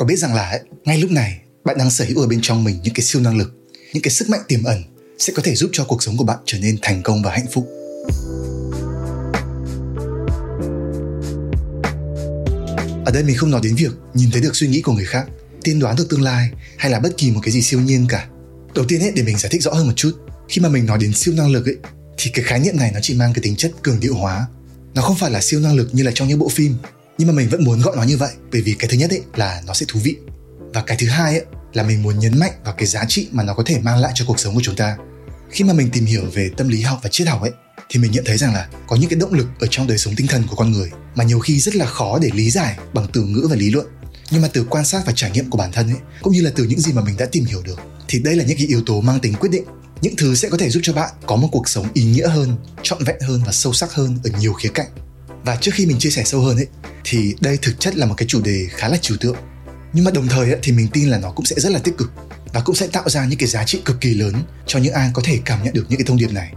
có biết rằng là ấy, ngay lúc này bạn đang sở hữu ở bên trong mình những cái siêu năng lực những cái sức mạnh tiềm ẩn sẽ có thể giúp cho cuộc sống của bạn trở nên thành công và hạnh phúc. Ở đây mình không nói đến việc nhìn thấy được suy nghĩ của người khác tiên đoán được tương lai hay là bất kỳ một cái gì siêu nhiên cả. Đầu tiên ấy để mình giải thích rõ hơn một chút khi mà mình nói đến siêu năng lực ấy thì cái khái niệm này nó chỉ mang cái tính chất cường điệu hóa. Nó không phải là siêu năng lực như là trong những bộ phim nhưng mà mình vẫn muốn gọi nó như vậy, bởi vì cái thứ nhất ấy là nó sẽ thú vị. Và cái thứ hai ấy là mình muốn nhấn mạnh vào cái giá trị mà nó có thể mang lại cho cuộc sống của chúng ta. Khi mà mình tìm hiểu về tâm lý học và triết học ấy, thì mình nhận thấy rằng là có những cái động lực ở trong đời sống tinh thần của con người mà nhiều khi rất là khó để lý giải bằng từ ngữ và lý luận. Nhưng mà từ quan sát và trải nghiệm của bản thân ấy, cũng như là từ những gì mà mình đã tìm hiểu được, thì đây là những cái yếu tố mang tính quyết định. Những thứ sẽ có thể giúp cho bạn có một cuộc sống ý nghĩa hơn, trọn vẹn hơn và sâu sắc hơn ở nhiều khía cạnh và trước khi mình chia sẻ sâu hơn ấy thì đây thực chất là một cái chủ đề khá là trừu tượng. Nhưng mà đồng thời ấy, thì mình tin là nó cũng sẽ rất là tích cực và cũng sẽ tạo ra những cái giá trị cực kỳ lớn cho những ai có thể cảm nhận được những cái thông điệp này.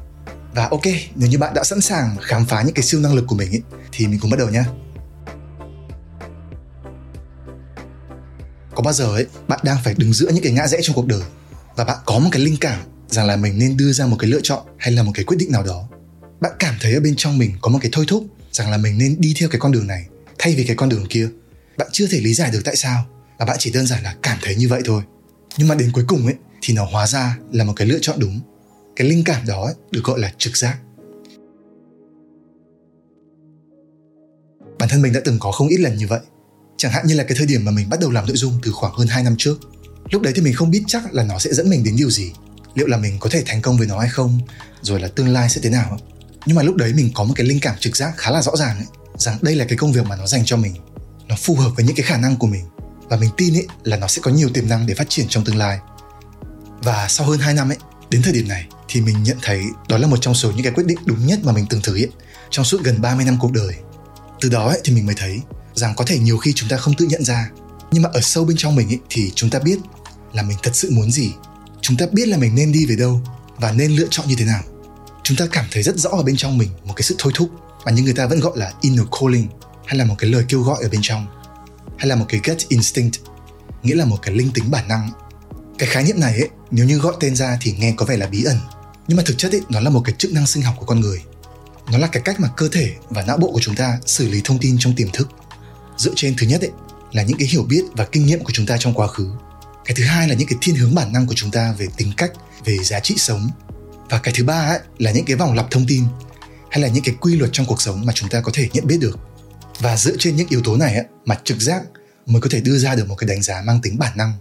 Và ok nếu như bạn đã sẵn sàng khám phá những cái siêu năng lực của mình ấy, thì mình cùng bắt đầu nhé có bao giờ ấy bạn đang phải đứng giữa những cái ngã rẽ trong cuộc đời và bạn có một cái linh cảm rằng là mình nên đưa ra một cái lựa chọn hay là một cái quyết định nào đó? Bạn cảm thấy ở bên trong mình có một cái thôi thúc rằng là mình nên đi theo cái con đường này thay vì cái con đường kia. Bạn chưa thể lý giải được tại sao và bạn chỉ đơn giản là cảm thấy như vậy thôi. Nhưng mà đến cuối cùng ấy thì nó hóa ra là một cái lựa chọn đúng. Cái linh cảm đó ấy, được gọi là trực giác. Bản thân mình đã từng có không ít lần như vậy. Chẳng hạn như là cái thời điểm mà mình bắt đầu làm nội dung từ khoảng hơn 2 năm trước. Lúc đấy thì mình không biết chắc là nó sẽ dẫn mình đến điều gì. Liệu là mình có thể thành công với nó hay không? Rồi là tương lai sẽ thế nào? Nhưng mà lúc đấy mình có một cái linh cảm trực giác khá là rõ ràng ấy rằng đây là cái công việc mà nó dành cho mình. Nó phù hợp với những cái khả năng của mình. Và mình tin ấy là nó sẽ có nhiều tiềm năng để phát triển trong tương lai. Và sau hơn 2 năm ấy đến thời điểm này thì mình nhận thấy đó là một trong số những cái quyết định đúng nhất mà mình từng thực hiện trong suốt gần 30 năm cuộc đời. Từ đó ấy, thì mình mới thấy rằng có thể nhiều khi chúng ta không tự nhận ra. Nhưng mà ở sâu bên trong mình ấy, thì chúng ta biết là mình thật sự muốn gì. Chúng ta biết là mình nên đi về đâu và nên lựa chọn như thế nào chúng ta cảm thấy rất rõ ở bên trong mình một cái sự thôi thúc mà những người ta vẫn gọi là inner calling, hay là một cái lời kêu gọi ở bên trong, hay là một cái gut instinct, nghĩa là một cái linh tính bản năng. Cái khái niệm này ấy, nếu như gọi tên ra thì nghe có vẻ là bí ẩn, nhưng mà thực chất ấy, nó là một cái chức năng sinh học của con người. Nó là cái cách mà cơ thể và não bộ của chúng ta xử lý thông tin trong tiềm thức. Dựa trên thứ nhất ấy, là những cái hiểu biết và kinh nghiệm của chúng ta trong quá khứ. Cái thứ hai là những cái thiên hướng bản năng của chúng ta về tính cách, về giá trị sống và cái thứ ba ấy, là những cái vòng lặp thông tin hay là những cái quy luật trong cuộc sống mà chúng ta có thể nhận biết được. Và dựa trên những yếu tố này ấy, mà trực giác mới có thể đưa ra được một cái đánh giá mang tính bản năng.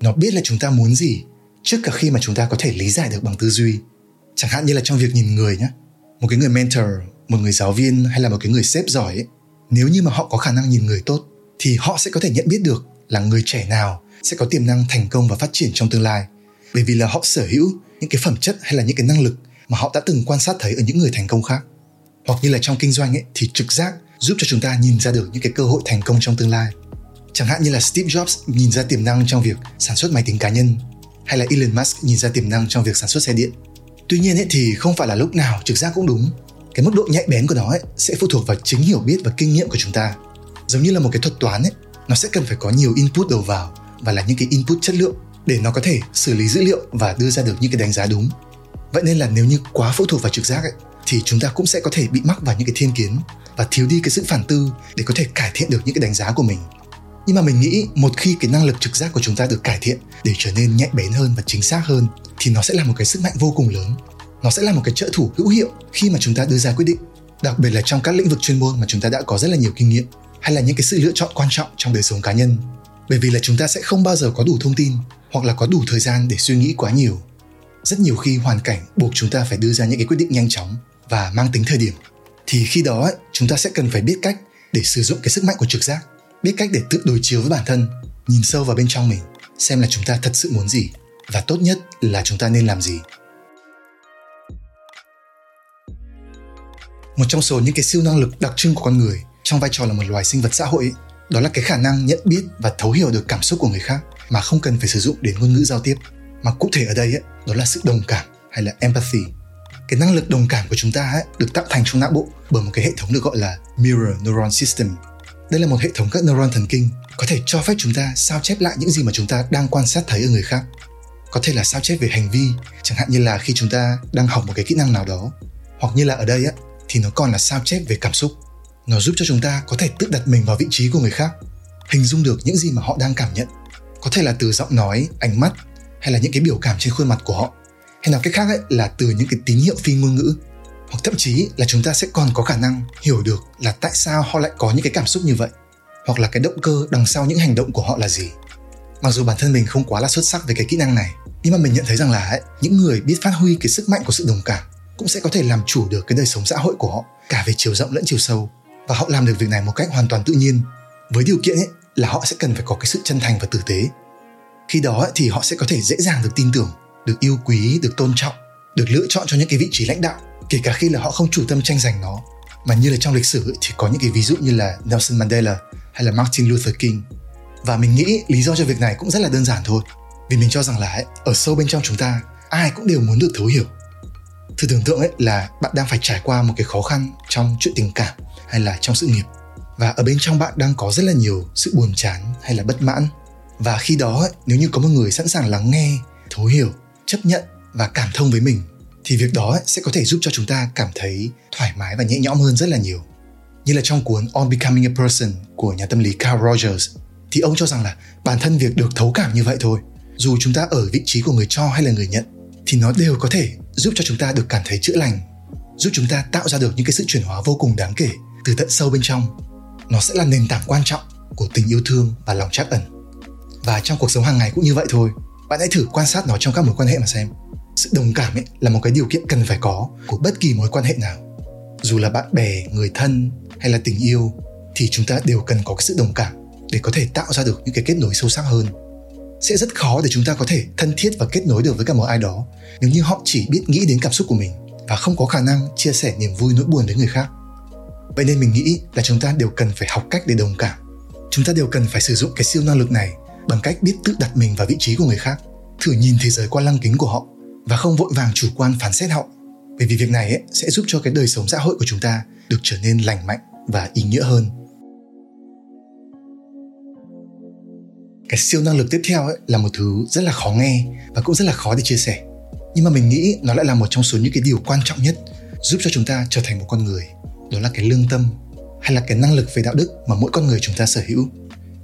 Nó biết là chúng ta muốn gì trước cả khi mà chúng ta có thể lý giải được bằng tư duy. Chẳng hạn như là trong việc nhìn người nhé một cái người mentor một người giáo viên hay là một cái người sếp giỏi ấy, nếu như mà họ có khả năng nhìn người tốt thì họ sẽ có thể nhận biết được là người trẻ nào sẽ có tiềm năng thành công và phát triển trong tương lai. Bởi vì là họ sở hữu những cái phẩm chất hay là những cái năng lực mà họ đã từng quan sát thấy ở những người thành công khác. Hoặc như là trong kinh doanh ấy, thì trực giác giúp cho chúng ta nhìn ra được những cái cơ hội thành công trong tương lai. Chẳng hạn như là Steve Jobs nhìn ra tiềm năng trong việc sản xuất máy tính cá nhân, hay là Elon Musk nhìn ra tiềm năng trong việc sản xuất xe điện. Tuy nhiên ấy, thì không phải là lúc nào trực giác cũng đúng. Cái mức độ nhạy bén của nó ấy, sẽ phụ thuộc vào chính hiểu biết và kinh nghiệm của chúng ta. Giống như là một cái thuật toán ấy, nó sẽ cần phải có nhiều input đầu vào và là những cái input chất lượng để nó có thể xử lý dữ liệu và đưa ra được những cái đánh giá đúng. Vậy nên là nếu như quá phụ thuộc vào trực giác ấy, thì chúng ta cũng sẽ có thể bị mắc vào những cái thiên kiến và thiếu đi cái sự phản tư để có thể cải thiện được những cái đánh giá của mình. Nhưng mà mình nghĩ một khi cái năng lực trực giác của chúng ta được cải thiện để trở nên nhạy bén hơn và chính xác hơn thì nó sẽ là một cái sức mạnh vô cùng lớn. Nó sẽ là một cái trợ thủ hữu hiệu khi mà chúng ta đưa ra quyết định đặc biệt là trong các lĩnh vực chuyên môn mà chúng ta đã có rất là nhiều kinh nghiệm hay là những cái sự lựa chọn quan trọng trong đời sống cá nhân. Bởi vì là chúng ta sẽ không bao giờ có đủ thông tin hoặc là có đủ thời gian để suy nghĩ quá nhiều. Rất nhiều khi hoàn cảnh buộc chúng ta phải đưa ra những cái quyết định nhanh chóng và mang tính thời điểm. Thì khi đó ấy, chúng ta sẽ cần phải biết cách để sử dụng cái sức mạnh của trực giác biết cách để tự đối chiếu với bản thân nhìn sâu vào bên trong mình xem là chúng ta thật sự muốn gì và tốt nhất là chúng ta nên làm gì. Một trong số những cái siêu năng lực đặc trưng của con người trong vai trò là một loài sinh vật xã hội ấy, đó là cái khả năng nhận biết và thấu hiểu được cảm xúc của người khác mà không cần phải sử dụng đến ngôn ngữ giao tiếp. Mà cụ thể ở đây ấy, đó là sự đồng cảm hay là empathy. Cái năng lực đồng cảm của chúng ta ấy, được tạo thành trong não bộ bởi một cái hệ thống được gọi là mirror neuron system. Đây là một hệ thống các neuron thần kinh có thể cho phép chúng ta sao chép lại những gì mà chúng ta đang quan sát thấy ở người khác. Có thể là sao chép về hành vi chẳng hạn như là khi chúng ta đang học một cái kỹ năng nào đó. Hoặc như là ở đây á thì nó còn là sao chép về cảm xúc. Nó giúp cho chúng ta có thể tự đặt mình vào vị trí của người khác hình dung được những gì mà họ đang cảm nhận có thể là từ giọng nói ánh mắt hay là những cái biểu cảm trên khuôn mặt của họ. Hay nói cách khác ấy là từ những cái tín hiệu phi ngôn ngữ. Hoặc thậm chí là chúng ta sẽ còn có khả năng hiểu được là tại sao họ lại có những cái cảm xúc như vậy. Hoặc là cái động cơ đằng sau những hành động của họ là gì. Mặc dù bản thân mình không quá là xuất sắc về cái kỹ năng này nhưng mà mình nhận thấy rằng là ấy, những người biết phát huy cái sức mạnh của sự đồng cảm cũng sẽ có thể làm chủ được cái đời sống xã hội của họ cả về chiều rộng lẫn chiều sâu. Và họ làm được việc này một cách hoàn toàn tự nhiên. Với điều kiện ấy là họ sẽ cần phải có cái sự chân thành và tử tế. Khi đó thì họ sẽ có thể dễ dàng được tin tưởng được yêu quý được tôn trọng được lựa chọn cho những cái vị trí lãnh đạo kể cả khi là họ không chủ tâm tranh giành nó. Mà như là trong lịch sử thì có những cái ví dụ như là Nelson Mandela hay là Martin Luther King. Và mình nghĩ lý do cho việc này cũng rất là đơn giản thôi. Vì mình cho rằng là ấy, ở sâu bên trong chúng ta ai cũng đều muốn được thấu hiểu. Thử tưởng tượng ấy là bạn đang phải trải qua một cái khó khăn trong chuyện tình cảm hay là trong sự nghiệp và ở bên trong bạn đang có rất là nhiều sự buồn chán hay là bất mãn và khi đó nếu như có một người sẵn sàng lắng nghe thấu hiểu chấp nhận và cảm thông với mình thì việc đó sẽ có thể giúp cho chúng ta cảm thấy thoải mái và nhẹ nhõm hơn rất là nhiều. Như là trong cuốn On Becoming a Person của nhà tâm lý Carl Rogers thì ông cho rằng là bản thân việc được thấu cảm như vậy thôi, dù chúng ta ở vị trí của người cho hay là người nhận thì nó đều có thể giúp cho chúng ta được cảm thấy chữa lành, giúp chúng ta tạo ra được những cái sự chuyển hóa vô cùng đáng kể từ tận sâu bên trong. Nó sẽ là nền tảng quan trọng của tình yêu thương và lòng trắc ẩn. Và trong cuộc sống hàng ngày cũng như vậy thôi. Bạn hãy thử quan sát nó trong các mối quan hệ mà xem sự đồng cảm ấy là một cái điều kiện cần phải có của bất kỳ mối quan hệ nào dù là bạn bè, người thân hay là tình yêu, thì chúng ta đều cần có cái sự đồng cảm để có thể tạo ra được những cái kết nối sâu sắc hơn sẽ rất khó để chúng ta có thể thân thiết và kết nối được với cả một ai đó nếu như họ chỉ biết nghĩ đến cảm xúc của mình và không có khả năng chia sẻ niềm vui nỗi buồn với người khác vậy nên mình nghĩ là chúng ta đều cần phải học cách để đồng cảm. Chúng ta đều cần phải sử dụng cái siêu năng lực này bằng cách biết tự đặt mình vào vị trí của người khác thử nhìn thế giới qua lăng kính của họ và không vội vàng chủ quan phán xét họ. Bởi vì việc này ấy, sẽ giúp cho cái đời sống xã hội của chúng ta được trở nên lành mạnh và ý nghĩa hơn. Cái siêu năng lực tiếp theo ấy là một thứ rất là khó nghe và cũng rất là khó để chia sẻ. Nhưng mà mình nghĩ nó lại là một trong số những cái điều quan trọng nhất giúp cho chúng ta trở thành một con người đó là cái lương tâm hay là cái năng lực về đạo đức mà mỗi con người chúng ta sở hữu.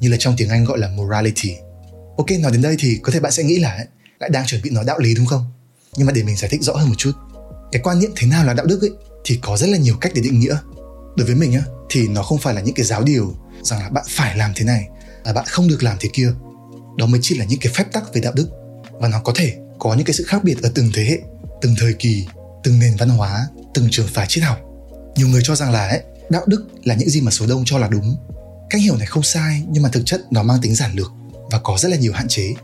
Như là trong tiếng anh gọi là morality. Ok nói đến đây thì có thể bạn sẽ nghĩ là ấy, lại đang chuẩn bị nói đạo lý đúng không? Nhưng mà để mình giải thích rõ hơn một chút cái quan niệm thế nào là đạo đức ấy thì có rất là nhiều cách để định nghĩa. Đối với mình á thì nó không phải là những cái giáo điều rằng là bạn phải làm thế này là bạn không được làm thế kia. Đó mới chỉ là những cái phép tắc về đạo đức. Và nó có thể có những cái sự khác biệt ở từng thế hệ từng thời kỳ từng nền văn hóa từng trường phái triết học nhiều người cho rằng là ấy, đạo đức là những gì mà số đông cho là đúng. Cách hiểu này không sai nhưng mà thực chất nó mang tính giản lược và có rất là nhiều hạn chế.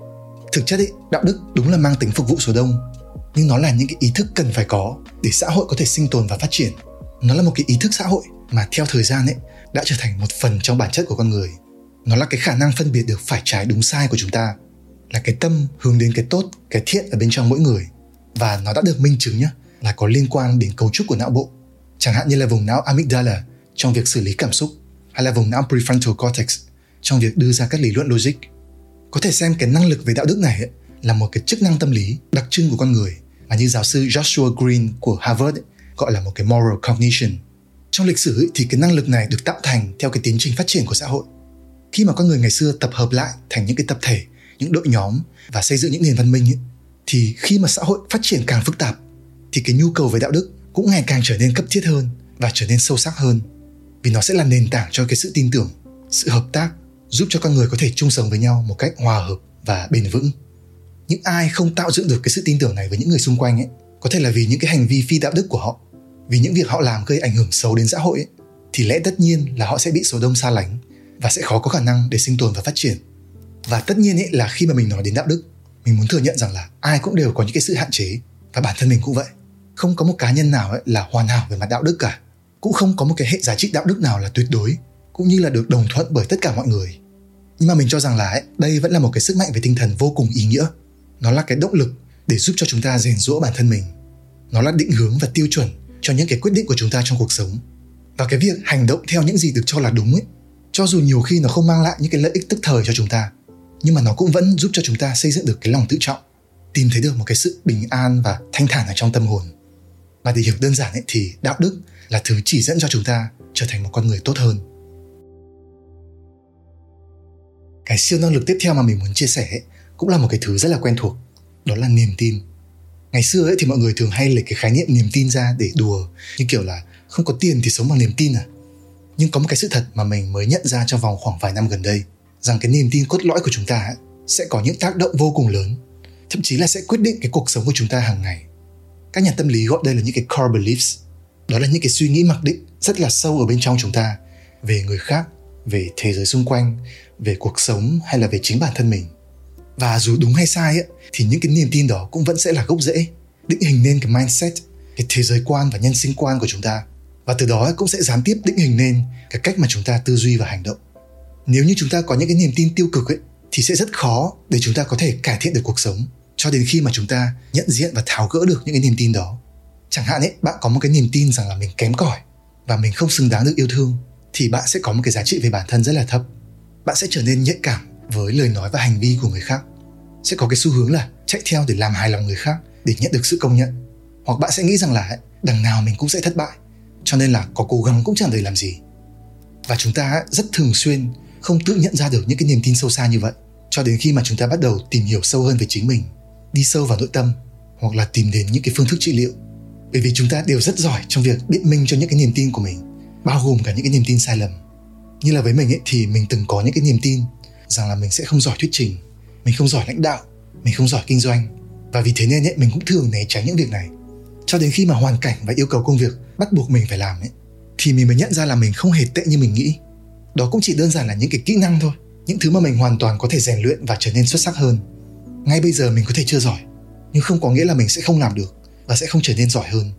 Thực chất ấy, đạo đức đúng là mang tính phục vụ số đông nhưng nó là những cái ý thức cần phải có để xã hội có thể sinh tồn và phát triển. Nó là một cái ý thức xã hội mà theo thời gian ấy đã trở thành một phần trong bản chất của con người. Nó là cái khả năng phân biệt được phải trái đúng sai của chúng ta là cái tâm hướng đến cái tốt cái thiện ở bên trong mỗi người. Và nó đã được minh chứng nhé là có liên quan đến cấu trúc của não bộ chẳng hạn như là vùng não amygdala trong việc xử lý cảm xúc hay là vùng não prefrontal cortex trong việc đưa ra các lý luận logic có thể xem cái năng lực về đạo đức này ấy, là một cái chức năng tâm lý đặc trưng của con người mà như giáo sư Joshua Green của Harvard ấy, gọi là một cái moral cognition. Trong lịch sử ấy, thì cái năng lực này được tạo thành theo cái tiến trình phát triển của xã hội. Khi mà con người ngày xưa tập hợp lại thành những cái tập thể, những đội nhóm và xây dựng những nền văn minh ấy, thì khi mà xã hội phát triển càng phức tạp thì cái nhu cầu về đạo đức cũng ngày càng trở nên cấp thiết hơn và trở nên sâu sắc hơn vì nó sẽ là nền tảng cho cái sự tin tưởng, sự hợp tác giúp cho con người có thể chung sống với nhau một cách hòa hợp và bền vững. Những ai không tạo dựng được cái sự tin tưởng này với những người xung quanh ấy có thể là vì những cái hành vi phi đạo đức của họ vì những việc họ làm gây ảnh hưởng xấu đến xã hội ấy, thì lẽ tất nhiên là họ sẽ bị số đông xa lánh và sẽ khó có khả năng để sinh tồn và phát triển. Và tất nhiên ấy là khi mà mình nói đến đạo đức mình muốn thừa nhận rằng là ai cũng đều có những cái sự hạn chế và bản thân mình cũng vậy không có một cá nhân nào ấy là hoàn hảo về mặt đạo đức cả. Cũng không có một cái hệ giá trị đạo đức nào là tuyệt đối cũng như là được đồng thuận bởi tất cả mọi người. Nhưng mà mình cho rằng là ấy, đây vẫn là một cái sức mạnh về tinh thần vô cùng ý nghĩa. Nó là cái động lực để giúp cho chúng ta rèn rũa bản thân mình. Nó là định hướng và tiêu chuẩn cho những cái quyết định của chúng ta trong cuộc sống. Và cái việc hành động theo những gì được cho là đúng ấy cho dù nhiều khi nó không mang lại những cái lợi ích tức thời cho chúng ta nhưng mà nó cũng vẫn giúp cho chúng ta xây dựng được cái lòng tự trọng tìm thấy được một cái sự bình an và thanh thản ở trong tâm hồn và để hiểu đơn giản ấy, thì đạo đức là thứ chỉ dẫn cho chúng ta trở thành một con người tốt hơn. Cái siêu năng lực tiếp theo mà mình muốn chia sẻ ấy, cũng là một cái thứ rất là quen thuộc đó là niềm tin. Ngày xưa ấy thì mọi người thường hay lấy cái khái niệm niềm tin ra để đùa như kiểu là không có tiền thì sống bằng niềm tin à? Nhưng có một cái sự thật mà mình mới nhận ra trong vòng khoảng vài năm gần đây rằng cái niềm tin cốt lõi của chúng ta ấy, sẽ có những tác động vô cùng lớn thậm chí là sẽ quyết định cái cuộc sống của chúng ta hàng ngày các nhà tâm lý gọi đây là những cái core beliefs. Đó là những cái suy nghĩ mặc định rất là sâu ở bên trong chúng ta về người khác về thế giới xung quanh về cuộc sống hay là về chính bản thân mình. Và dù đúng hay sai ấy, thì những cái niềm tin đó cũng vẫn sẽ là gốc rễ định hình nên cái mindset cái thế giới quan và nhân sinh quan của chúng ta. Và từ đó cũng sẽ gián tiếp định hình nên cái cách mà chúng ta tư duy và hành động. Nếu như chúng ta có những cái niềm tin tiêu cực ấy thì sẽ rất khó để chúng ta có thể cải thiện được cuộc sống cho đến khi mà chúng ta nhận diện và tháo gỡ được những cái niềm tin đó. Chẳng hạn ấy, bạn có một cái niềm tin rằng là mình kém cỏi và mình không xứng đáng được yêu thương, thì bạn sẽ có một cái giá trị về bản thân rất là thấp. Bạn sẽ trở nên nhạy cảm với lời nói và hành vi của người khác. Sẽ có cái xu hướng là chạy theo để làm hài lòng người khác để nhận được sự công nhận. Hoặc bạn sẽ nghĩ rằng là đằng nào mình cũng sẽ thất bại, cho nên là có cố gắng cũng chẳng để làm gì. Và chúng ta rất thường xuyên không tự nhận ra được những cái niềm tin sâu xa như vậy, cho đến khi mà chúng ta bắt đầu tìm hiểu sâu hơn về chính mình đi sâu vào nội tâm hoặc là tìm đến những cái phương thức trị liệu. Bởi vì chúng ta đều rất giỏi trong việc biện minh cho những cái niềm tin của mình bao gồm cả những cái niềm tin sai lầm. Như là với mình ấy thì mình từng có những cái niềm tin rằng là mình sẽ không giỏi thuyết trình mình không giỏi lãnh đạo mình không giỏi kinh doanh. Và vì thế nên ấy, mình cũng thường né tránh những việc này. Cho đến khi mà hoàn cảnh và yêu cầu công việc bắt buộc mình phải làm ấy thì mình mới nhận ra là mình không hề tệ như mình nghĩ. Đó cũng chỉ đơn giản là những cái kỹ năng thôi những thứ mà mình hoàn toàn có thể rèn luyện và trở nên xuất sắc hơn ngay bây giờ mình có thể chưa giỏi nhưng không có nghĩa là mình sẽ không làm được và sẽ không trở nên giỏi hơn.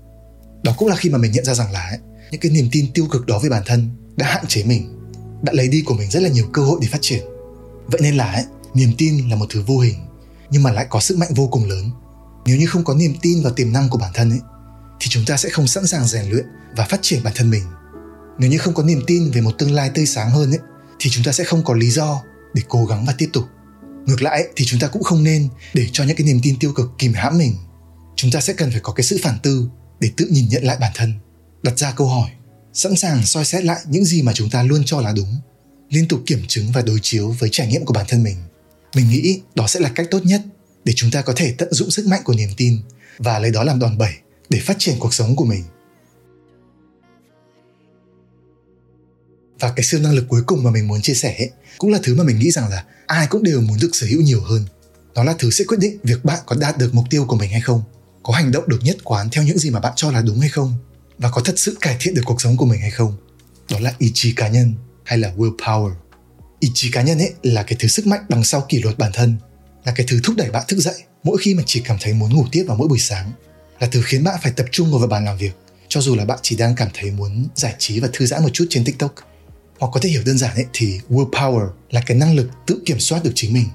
Đó cũng là khi mà mình nhận ra rằng là ấy, những cái niềm tin tiêu cực đó về bản thân đã hạn chế mình đã lấy đi của mình rất là nhiều cơ hội để phát triển. Vậy nên là ấy, niềm tin là một thứ vô hình nhưng mà lại có sức mạnh vô cùng lớn. Nếu như không có niềm tin vào tiềm năng của bản thân ấy thì chúng ta sẽ không sẵn sàng rèn luyện và phát triển bản thân mình. Nếu như không có niềm tin về một tương lai tươi sáng hơn ấy thì chúng ta sẽ không có lý do để cố gắng và tiếp tục ngược lại thì chúng ta cũng không nên để cho những cái niềm tin tiêu cực kìm hãm mình. Chúng ta sẽ cần phải có cái sự phản tư để tự nhìn nhận lại bản thân đặt ra câu hỏi sẵn sàng soi xét lại những gì mà chúng ta luôn cho là đúng liên tục kiểm chứng và đối chiếu với trải nghiệm của bản thân mình. Mình nghĩ đó sẽ là cách tốt nhất để chúng ta có thể tận dụng sức mạnh của niềm tin và lấy đó làm đòn bẩy để phát triển cuộc sống của mình. Và cái siêu năng lực cuối cùng mà mình muốn chia sẻ ấy, cũng là thứ mà mình nghĩ rằng là ai cũng đều muốn được sở hữu nhiều hơn. Đó là thứ sẽ quyết định việc bạn có đạt được mục tiêu của mình hay không, có hành động được nhất quán theo những gì mà bạn cho là đúng hay không, và có thật sự cải thiện được cuộc sống của mình hay không. Đó là ý chí cá nhân hay là willpower. Ý chí cá nhân ấy là cái thứ sức mạnh đằng sau kỷ luật bản thân, là cái thứ thúc đẩy bạn thức dậy mỗi khi mà chỉ cảm thấy muốn ngủ tiếp vào mỗi buổi sáng, là thứ khiến bạn phải tập trung ngồi vào bàn làm việc, cho dù là bạn chỉ đang cảm thấy muốn giải trí và thư giãn một chút trên tiktok hoặc có thể hiểu đơn giản ấy thì willpower là cái năng lực tự kiểm soát được chính mình.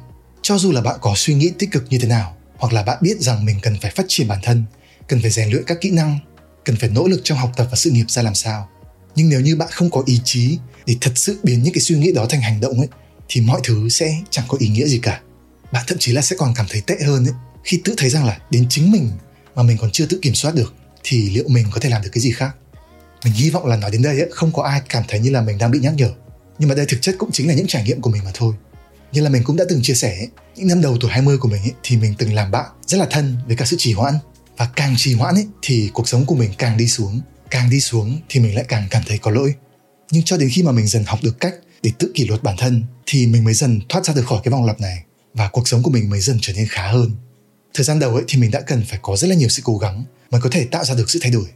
Cho dù là bạn có suy nghĩ tích cực như thế nào, hoặc là bạn biết rằng mình cần phải phát triển bản thân, cần phải rèn luyện các kỹ năng, cần phải nỗ lực trong học tập và sự nghiệp ra làm sao. Nhưng nếu như bạn không có ý chí để thật sự biến những cái suy nghĩ đó thành hành động ấy, thì mọi thứ sẽ chẳng có ý nghĩa gì cả. Bạn thậm chí là sẽ còn cảm thấy tệ hơn ấy, khi tự thấy rằng là đến chính mình mà mình còn chưa tự kiểm soát được, thì liệu mình có thể làm được cái gì khác? Mình hy vọng là nói đến đây ấy, không có ai cảm thấy như là mình đang bị nhắc nhở. Nhưng mà đây thực chất cũng chính là những trải nghiệm của mình mà thôi. Như là mình cũng đã từng chia sẻ ấy, những năm đầu tuổi 20 của mình ấy, thì mình từng làm bạn rất là thân với cả sự trì hoãn. Và càng trì hoãn ấy, thì cuộc sống của mình càng đi xuống. Càng đi xuống thì mình lại càng cảm thấy có lỗi. Nhưng cho đến khi mà mình dần học được cách để tự kỷ luật bản thân thì mình mới dần thoát ra được khỏi cái vòng lặp này. Và cuộc sống của mình mới dần trở nên khá hơn. Thời gian đầu ấy thì mình đã cần phải có rất là nhiều sự cố gắng mới có thể tạo ra được sự thay đổi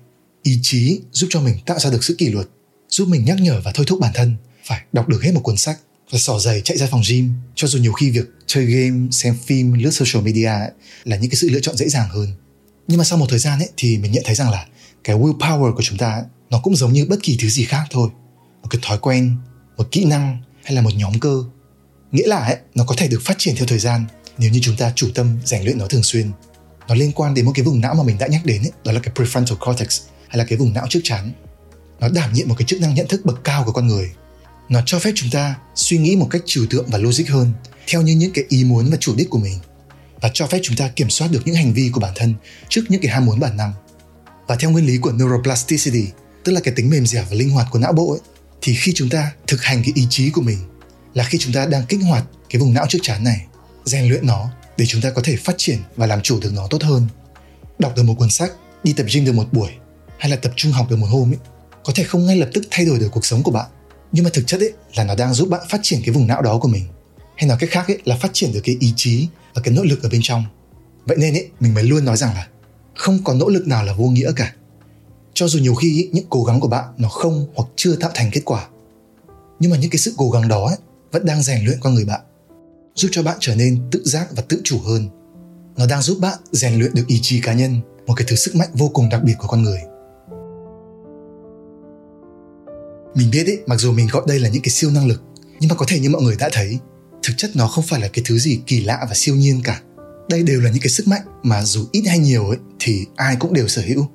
ý chí giúp cho mình tạo ra được sự kỷ luật giúp mình nhắc nhở và thôi thúc bản thân phải đọc được hết một cuốn sách và xỏ giày chạy ra phòng gym. Cho dù nhiều khi việc chơi game xem phim lướt social media ấy, là những cái sự lựa chọn dễ dàng hơn. Nhưng mà sau một thời gian ấy thì mình nhận thấy rằng là cái willpower của chúng ta nó cũng giống như bất kỳ thứ gì khác thôi. Một cái thói quen một kỹ năng hay là một nhóm cơ. Nghĩa là ấy, nó có thể được phát triển theo thời gian nếu như chúng ta chủ tâm rèn luyện nó thường xuyên. Nó liên quan đến một cái vùng não mà mình đã nhắc đến ấy, đó là cái prefrontal cortex hay là cái vùng não trước chắn nó đảm nhiệm một cái chức năng nhận thức bậc cao của con người. Nó cho phép chúng ta suy nghĩ một cách trừu tượng và logic hơn theo như những cái ý muốn và chủ đích của mình và cho phép chúng ta kiểm soát được những hành vi của bản thân trước những cái ham muốn bản năng. Và theo nguyên lý của neuroplasticity tức là cái tính mềm dẻo và linh hoạt của não bộ ấy, thì khi chúng ta thực hành cái ý chí của mình là khi chúng ta đang kích hoạt cái vùng não trước chán này rèn luyện nó để chúng ta có thể phát triển và làm chủ được nó tốt hơn. Đọc được một cuốn sách đi tập gym được một buổi hay là tập trung học được một hôm ấy có thể không ngay lập tức thay đổi được cuộc sống của bạn. Nhưng mà thực chất ấy là nó đang giúp bạn phát triển cái vùng não đó của mình. Hay nói cách khác ấy là phát triển được cái ý chí và cái nỗ lực ở bên trong. Vậy nên ấy mình mới luôn nói rằng là không có nỗ lực nào là vô nghĩa cả. Cho dù nhiều khi ấy, những cố gắng của bạn nó không hoặc chưa tạo thành kết quả nhưng mà những cái sự cố gắng đó ấy, vẫn đang rèn luyện con người bạn giúp cho bạn trở nên tự giác và tự chủ hơn. Nó đang giúp bạn rèn luyện được ý chí cá nhân một cái thứ sức mạnh vô cùng đặc biệt của con người. Mình biết ấy mặc dù mình gọi đây là những cái siêu năng lực, nhưng mà có thể như mọi người đã thấy, thực chất nó không phải là cái thứ gì kỳ lạ và siêu nhiên cả. Đây đều là những cái sức mạnh mà dù ít hay nhiều ấy, thì ai cũng đều sở hữu.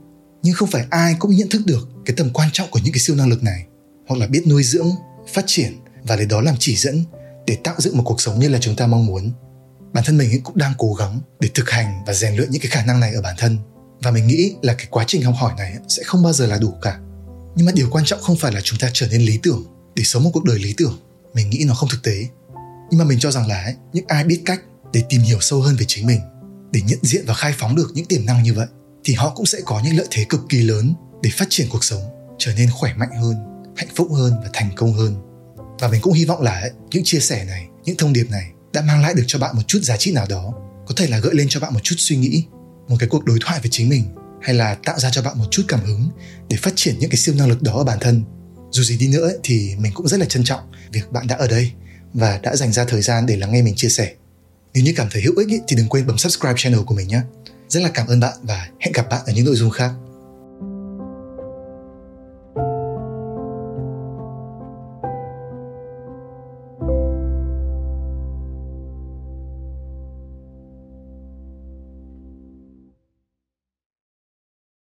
Nhưng không phải ai cũng nhận thức được cái tầm quan trọng của những cái siêu năng lực này, hoặc là biết nuôi dưỡng, phát triển và lấy đó làm chỉ dẫn để tạo dựng một cuộc sống như là chúng ta mong muốn. Bản thân mình cũng đang cố gắng để thực hành và rèn luyện những cái khả năng này ở bản thân. Và mình nghĩ là cái quá trình học hỏi này sẽ không bao giờ là đủ cả nhưng mà điều quan trọng không phải là chúng ta trở nên lý tưởng để sống một cuộc đời lý tưởng. Mình nghĩ nó không thực tế. Nhưng mà mình cho rằng là những ai biết cách để tìm hiểu sâu hơn về chính mình, để nhận diện và khai phóng được những tiềm năng như vậy, thì họ cũng sẽ có những lợi thế cực kỳ lớn để phát triển cuộc sống, trở nên khỏe mạnh hơn, hạnh phúc hơn và thành công hơn. Và mình cũng hy vọng là những chia sẻ này, những thông điệp này đã mang lại được cho bạn một chút giá trị nào đó, có thể là gợi lên cho bạn một chút suy nghĩ, một cái cuộc đối thoại với chính mình hay là tạo ra cho bạn một chút cảm hứng để phát triển những cái siêu năng lực đó ở bản thân. Dù gì đi nữa thì mình cũng rất là trân trọng việc bạn đã ở đây và đã dành ra thời gian để lắng nghe mình chia sẻ. Nếu như cảm thấy hữu ích thì đừng quên bấm subscribe channel của mình nhé. Rất là cảm ơn bạn và hẹn gặp bạn ở những nội dung khác.